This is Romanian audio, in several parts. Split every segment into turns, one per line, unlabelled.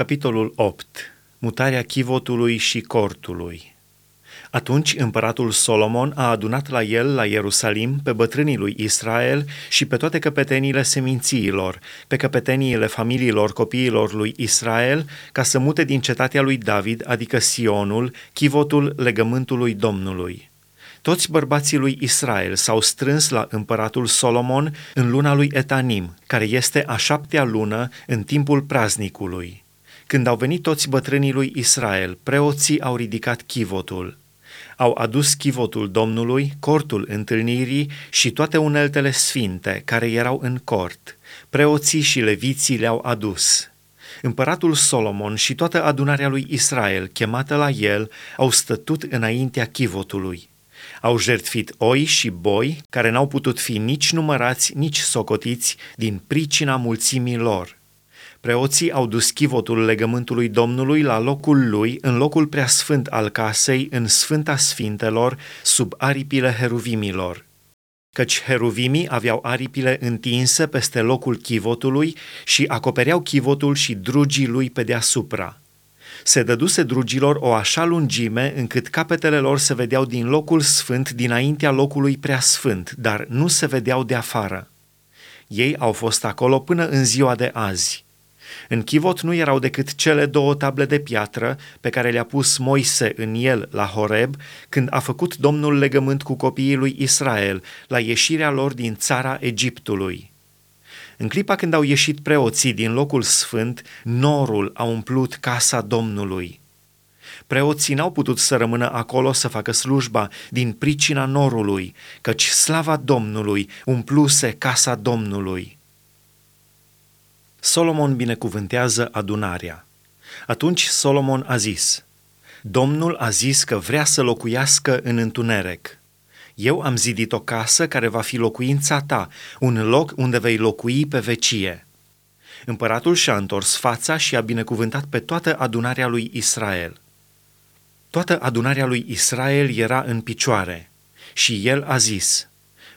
Capitolul 8. Mutarea chivotului și cortului. Atunci împăratul Solomon a adunat la el, la Ierusalim, pe bătrânii lui Israel și pe toate căpeteniile semințiilor, pe căpeteniile familiilor copiilor lui Israel, ca să mute din cetatea lui David, adică Sionul, chivotul legământului Domnului. Toți bărbații lui Israel s-au strâns la împăratul Solomon în luna lui Etanim, care este a șaptea lună în timpul praznicului. Când au venit toți bătrânii lui Israel, preoții au ridicat chivotul. Au adus chivotul Domnului, cortul întâlnirii și toate uneltele sfinte care erau în cort. Preoții și leviții le-au adus. Împăratul Solomon și toată adunarea lui Israel, chemată la el, au stătut înaintea chivotului. Au jertfit oi și boi care n-au putut fi nici numărați, nici socotiți din pricina mulțimii lor. Preoții au dus chivotul legământului Domnului la locul lui, în locul preasfânt al casei, în Sfânta Sfintelor, sub aripile heruvimilor. Căci heruvimii aveau aripile întinse peste locul chivotului și acopereau chivotul și drugii lui pe deasupra. Se dăduse drugilor o așa lungime încât capetele lor se vedeau din locul sfânt dinaintea locului preasfânt, dar nu se vedeau de afară. Ei au fost acolo până în ziua de azi. În chivot nu erau decât cele două table de piatră pe care le-a pus Moise în el la Horeb, când a făcut Domnul legământ cu copiii lui Israel la ieșirea lor din țara Egiptului. În clipa când au ieșit preoții din locul sfânt, norul a umplut casa Domnului. Preoții n-au putut să rămână acolo să facă slujba din pricina norului, căci slava Domnului umpluse casa Domnului. Solomon binecuvântează adunarea. Atunci Solomon a zis, Domnul a zis că vrea să locuiască în întuneric. Eu am zidit o casă care va fi locuința ta, un loc unde vei locui pe vecie. Împăratul și-a întors fața și a binecuvântat pe toată adunarea lui Israel. Toată adunarea lui Israel era în picioare și el a zis,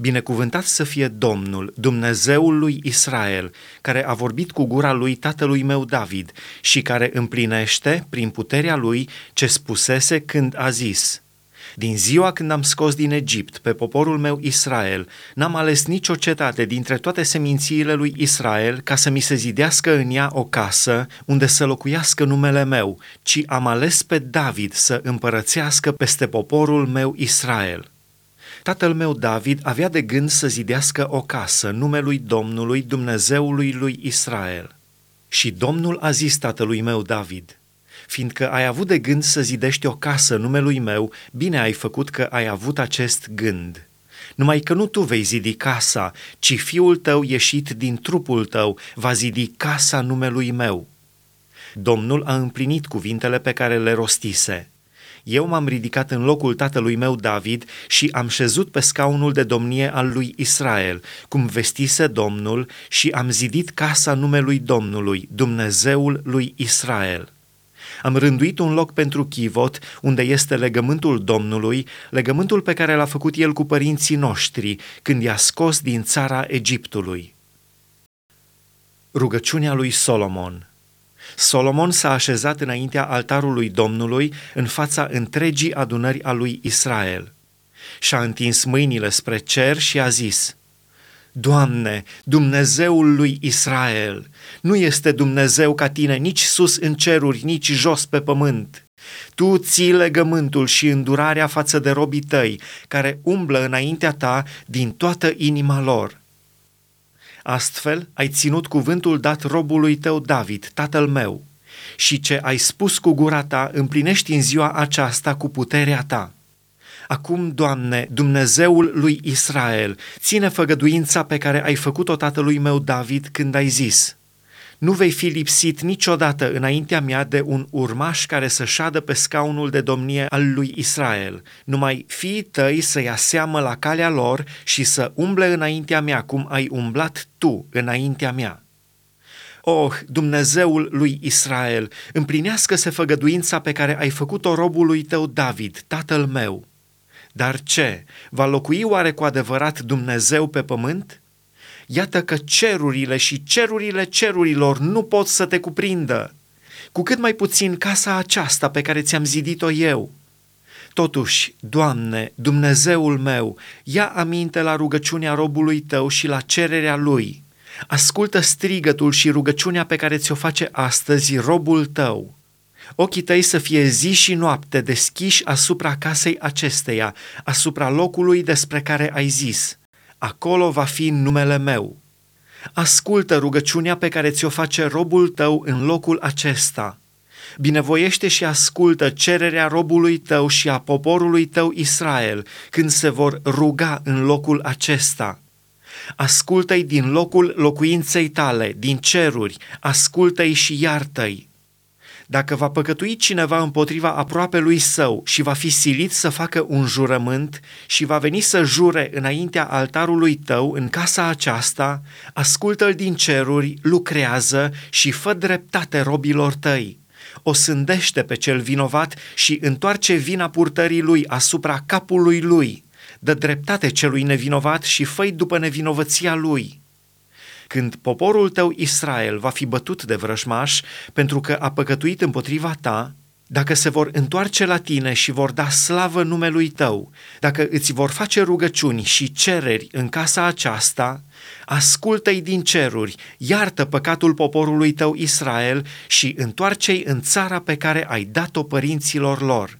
Binecuvântat să fie Domnul, Dumnezeul lui Israel, care a vorbit cu gura lui tatălui meu David și care împlinește, prin puterea lui, ce spusese când a zis – din ziua când am scos din Egipt pe poporul meu Israel, n-am ales nicio cetate dintre toate semințiile lui Israel ca să mi se zidească în ea o casă unde să locuiască numele meu, ci am ales pe David să împărățească peste poporul meu Israel. Tatăl meu David avea de gând să zidească o casă numelui Domnului Dumnezeului lui Israel. Și Domnul a zis tatălui meu David – fiindcă ai avut de gând să zidești o casă numelui meu, bine ai făcut că ai avut acest gând. Numai că nu tu vei zidi casa, ci fiul tău ieșit din trupul tău va zidi casa numelui meu. Domnul a împlinit cuvintele pe care le rostise. Eu m-am ridicat în locul tatălui meu David și am șezut pe scaunul de domnie al lui Israel, cum vestise Domnul, și am zidit casa numelui Domnului, Dumnezeul lui Israel. Am rânduit un loc pentru chivot, unde este legământul Domnului, legământul pe care l-a făcut el cu părinții noștri, când i-a scos din țara Egiptului. Rugăciunea lui Solomon Solomon s-a așezat înaintea altarului Domnului în fața întregii adunări a lui Israel. Și-a întins mâinile spre cer și a zis – Doamne, Dumnezeul lui Israel, nu este Dumnezeu ca tine nici sus în ceruri, nici jos pe pământ. Tu ții legământul și îndurarea față de robii tăi, care umblă înaintea ta din toată inima lor. Astfel ai ținut cuvântul dat robului tău David, tatăl meu, și ce ai spus cu gura ta împlinești în ziua aceasta cu puterea ta. Acum, Doamne, Dumnezeul lui Israel, ține făgăduința pe care ai făcut-o tatălui meu David când ai zis, nu vei fi lipsit niciodată înaintea mea de un urmaș care să șadă pe scaunul de domnie al lui Israel, numai fiii tăi să ia seamă la calea lor și să umble înaintea mea cum ai umblat tu înaintea mea. Oh, Dumnezeul lui Israel, împlinească-se făgăduința pe care ai făcut-o robului tău David, tatăl meu. Dar ce? Va locui oare cu adevărat Dumnezeu pe pământ? Iată că cerurile și cerurile cerurilor nu pot să te cuprindă. cu cât mai puțin casa aceasta pe care ți-am zidit-o eu. Totuși, Doamne, Dumnezeul meu, ia aminte la rugăciunea robului tău și la cererea lui. Ascultă strigătul și rugăciunea pe care ți-o face astăzi robul tău. Ochii tăi să fie zi și noapte deschiși asupra casei acesteia, asupra locului despre care ai zis. Acolo va fi numele meu. Ascultă rugăciunea pe care ți-o face robul tău în locul acesta. Binevoiește și ascultă cererea robului tău și a poporului tău Israel când se vor ruga în locul acesta. Ascultă-i din locul locuinței tale, din ceruri, ascultă-i și iartă-i. Dacă va păcătui cineva împotriva aproape lui său și va fi silit să facă un jurământ și va veni să jure înaintea altarului tău în casa aceasta, ascultă-l din ceruri, lucrează și fă dreptate robilor tăi. O sândește pe cel vinovat și întoarce vina purtării lui asupra capului lui. Dă dreptate celui nevinovat și fă după nevinovăția lui când poporul tău Israel va fi bătut de vrăjmaș pentru că a păcătuit împotriva ta, dacă se vor întoarce la tine și vor da slavă numelui tău, dacă îți vor face rugăciuni și cereri în casa aceasta, ascultă-i din ceruri, iartă păcatul poporului tău Israel și întoarce-i în țara pe care ai dat-o părinților lor.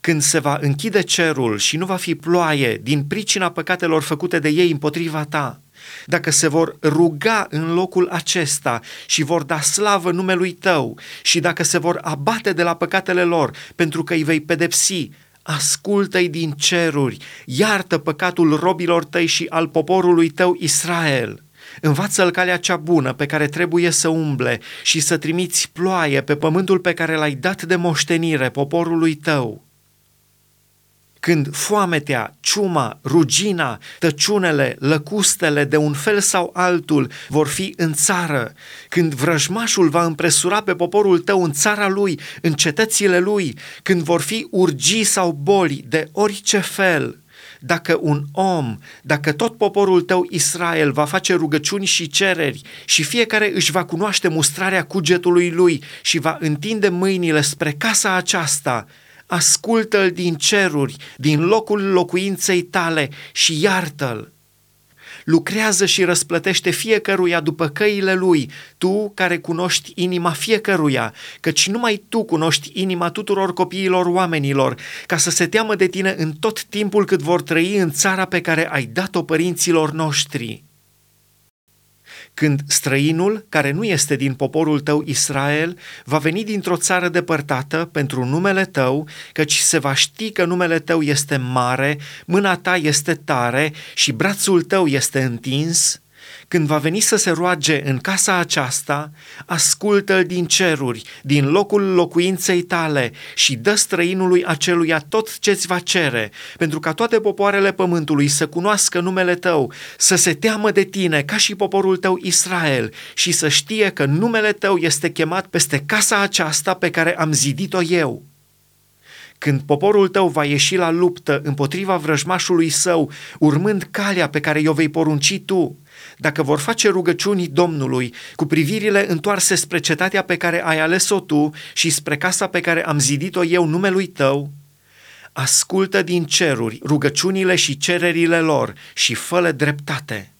Când se va închide cerul și nu va fi ploaie din pricina păcatelor făcute de ei împotriva ta, dacă se vor ruga în locul acesta și vor da slavă numelui tău și dacă se vor abate de la păcatele lor pentru că îi vei pedepsi, ascultă-i din ceruri, iartă păcatul robilor tăi și al poporului tău Israel. Învață-l calea cea bună pe care trebuie să umble și să trimiți ploaie pe pământul pe care l-ai dat de moștenire poporului tău când foametea, ciuma, rugina, tăciunele, lăcustele de un fel sau altul vor fi în țară, când vrăjmașul va împresura pe poporul tău în țara lui, în cetățile lui, când vor fi urgii sau boli de orice fel, dacă un om, dacă tot poporul tău Israel va face rugăciuni și cereri și fiecare își va cunoaște mustrarea cugetului lui și va întinde mâinile spre casa aceasta, ascultă-l din ceruri, din locul locuinței tale și iartă-l. Lucrează și răsplătește fiecăruia după căile lui, tu care cunoști inima fiecăruia, căci numai tu cunoști inima tuturor copiilor oamenilor, ca să se teamă de tine în tot timpul cât vor trăi în țara pe care ai dat-o părinților noștri când străinul, care nu este din poporul tău Israel, va veni dintr-o țară depărtată pentru numele tău, căci se va ști că numele tău este mare, mâna ta este tare și brațul tău este întins, când va veni să se roage în casa aceasta, ascultă-l din ceruri, din locul locuinței tale și dă străinului aceluia tot ce-ți va cere, pentru ca toate popoarele pământului să cunoască numele tău, să se teamă de tine ca și poporul tău Israel și să știe că numele tău este chemat peste casa aceasta pe care am zidit-o eu. Când poporul tău va ieși la luptă împotriva vrăjmașului său, urmând calea pe care i-o vei porunci tu, dacă vor face rugăciuni Domnului cu privirile întoarse spre cetatea pe care ai ales-o tu și spre casa pe care am zidit-o eu numelui tău, ascultă din ceruri rugăciunile și cererile lor și fă dreptate.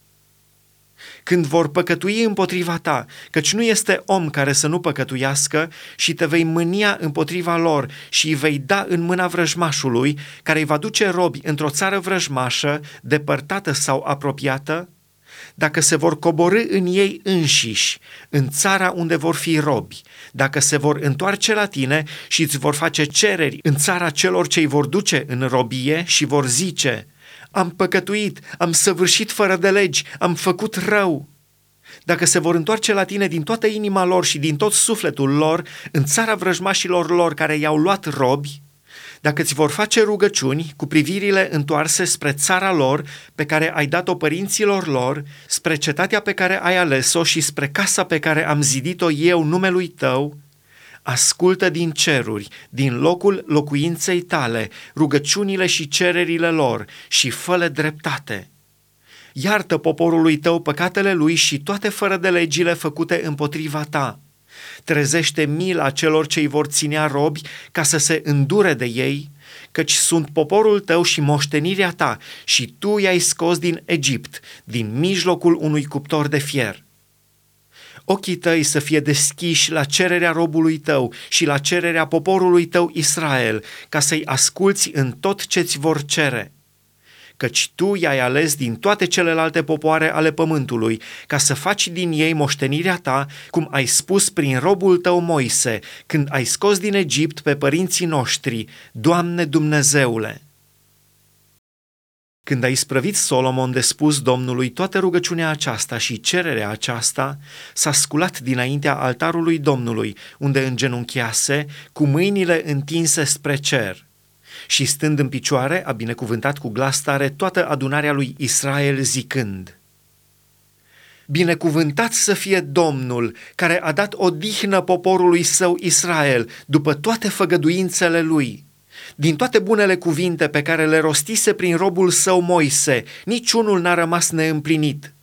Când vor păcătui împotriva ta, căci nu este om care să nu păcătuiască și te vei mânia împotriva lor și îi vei da în mâna vrăjmașului, care îi va duce robi într-o țară vrăjmașă, depărtată sau apropiată, dacă se vor coborâ în ei înșiși, în țara unde vor fi robi, dacă se vor întoarce la tine și îți vor face cereri în țara celor ce îi vor duce în robie și vor zice, am păcătuit, am săvârșit fără de legi, am făcut rău. Dacă se vor întoarce la tine din toată inima lor și din tot sufletul lor, în țara vrăjmașilor lor care i-au luat robi, dacă îți vor face rugăciuni cu privirile întoarse spre țara lor pe care ai dat-o părinților lor, spre cetatea pe care ai ales-o și spre casa pe care am zidit-o eu numelui tău, ascultă din ceruri, din locul locuinței tale, rugăciunile și cererile lor și fă dreptate. Iartă poporului tău păcatele lui și toate fără de legile făcute împotriva ta. Trezește mila celor ce îi vor ținea robi ca să se îndure de ei, căci sunt poporul tău și moștenirea ta și tu i-ai scos din Egipt, din mijlocul unui cuptor de fier. Ochii tăi să fie deschiși la cererea robului tău și la cererea poporului tău Israel, ca să-i asculți în tot ce-ți vor cere – căci tu i-ai ales din toate celelalte popoare ale pământului, ca să faci din ei moștenirea ta, cum ai spus prin robul tău Moise, când ai scos din Egipt pe părinții noștri, Doamne Dumnezeule. Când a isprăvit Solomon de spus Domnului toată rugăciunea aceasta și cererea aceasta, s-a sculat dinaintea altarului Domnului, unde îngenunchiase, cu mâinile întinse spre cer și stând în picioare a binecuvântat cu glas tare toată adunarea lui Israel zicând, Binecuvântat să fie Domnul, care a dat odihnă poporului său Israel după toate făgăduințele lui. Din toate bunele cuvinte pe care le rostise prin robul său Moise, niciunul n-a rămas neîmplinit –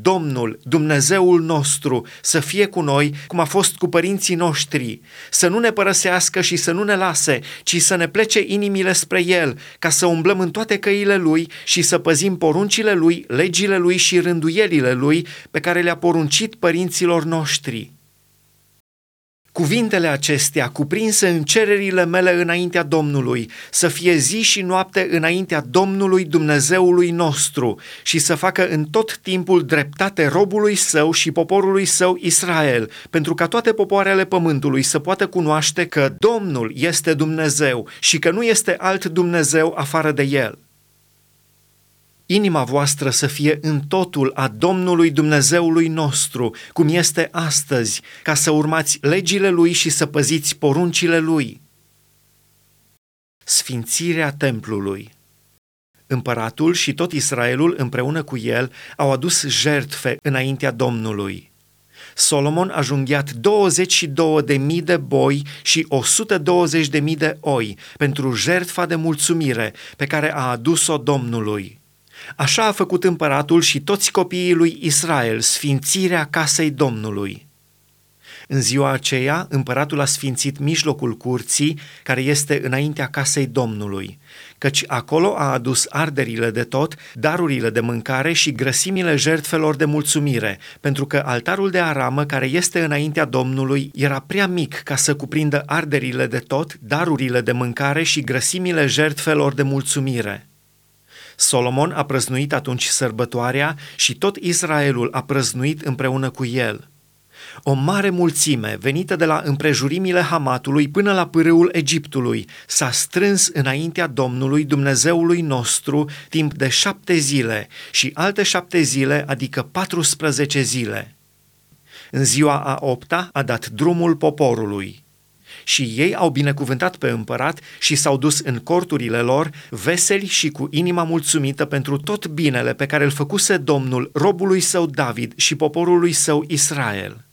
Domnul, Dumnezeul nostru, să fie cu noi cum a fost cu părinții noștri, să nu ne părăsească și să nu ne lase, ci să ne plece inimile spre El, ca să umblăm în toate căile Lui și să păzim poruncile Lui, legile Lui și rânduielile Lui pe care le-a poruncit părinților noștri. Cuvintele acestea, cuprinse în cererile mele înaintea Domnului, să fie zi și noapte înaintea Domnului Dumnezeului nostru și să facă în tot timpul dreptate robului său și poporului său Israel, pentru ca toate popoarele pământului să poată cunoaște că Domnul este Dumnezeu și că nu este alt Dumnezeu afară de El inima voastră să fie în totul a Domnului Dumnezeului nostru, cum este astăzi, ca să urmați legile Lui și să păziți poruncile Lui. Sfințirea templului Împăratul și tot Israelul împreună cu el au adus jertfe înaintea Domnului. Solomon a junghiat 22 de mii de boi și 120 de mii de oi pentru jertfa de mulțumire pe care a adus-o Domnului. Așa a făcut împăratul și toți copiii lui Israel, sfințirea casei Domnului. În ziua aceea, împăratul a sfințit mijlocul curții, care este înaintea casei Domnului, căci acolo a adus arderile de tot, darurile de mâncare și grăsimile jertfelor de mulțumire, pentru că altarul de aramă care este înaintea Domnului era prea mic ca să cuprindă arderile de tot, darurile de mâncare și grăsimile jertfelor de mulțumire. Solomon a prăznuit atunci sărbătoarea și tot Israelul a prăznuit împreună cu el. O mare mulțime, venită de la împrejurimile Hamatului până la pârâul Egiptului, s-a strâns înaintea Domnului Dumnezeului nostru timp de șapte zile și alte șapte zile, adică 14 zile. În ziua a opta a dat drumul poporului și ei au binecuvântat pe împărat și s-au dus în corturile lor, veseli și cu inima mulțumită pentru tot binele pe care îl făcuse Domnul robului său David și poporului său Israel.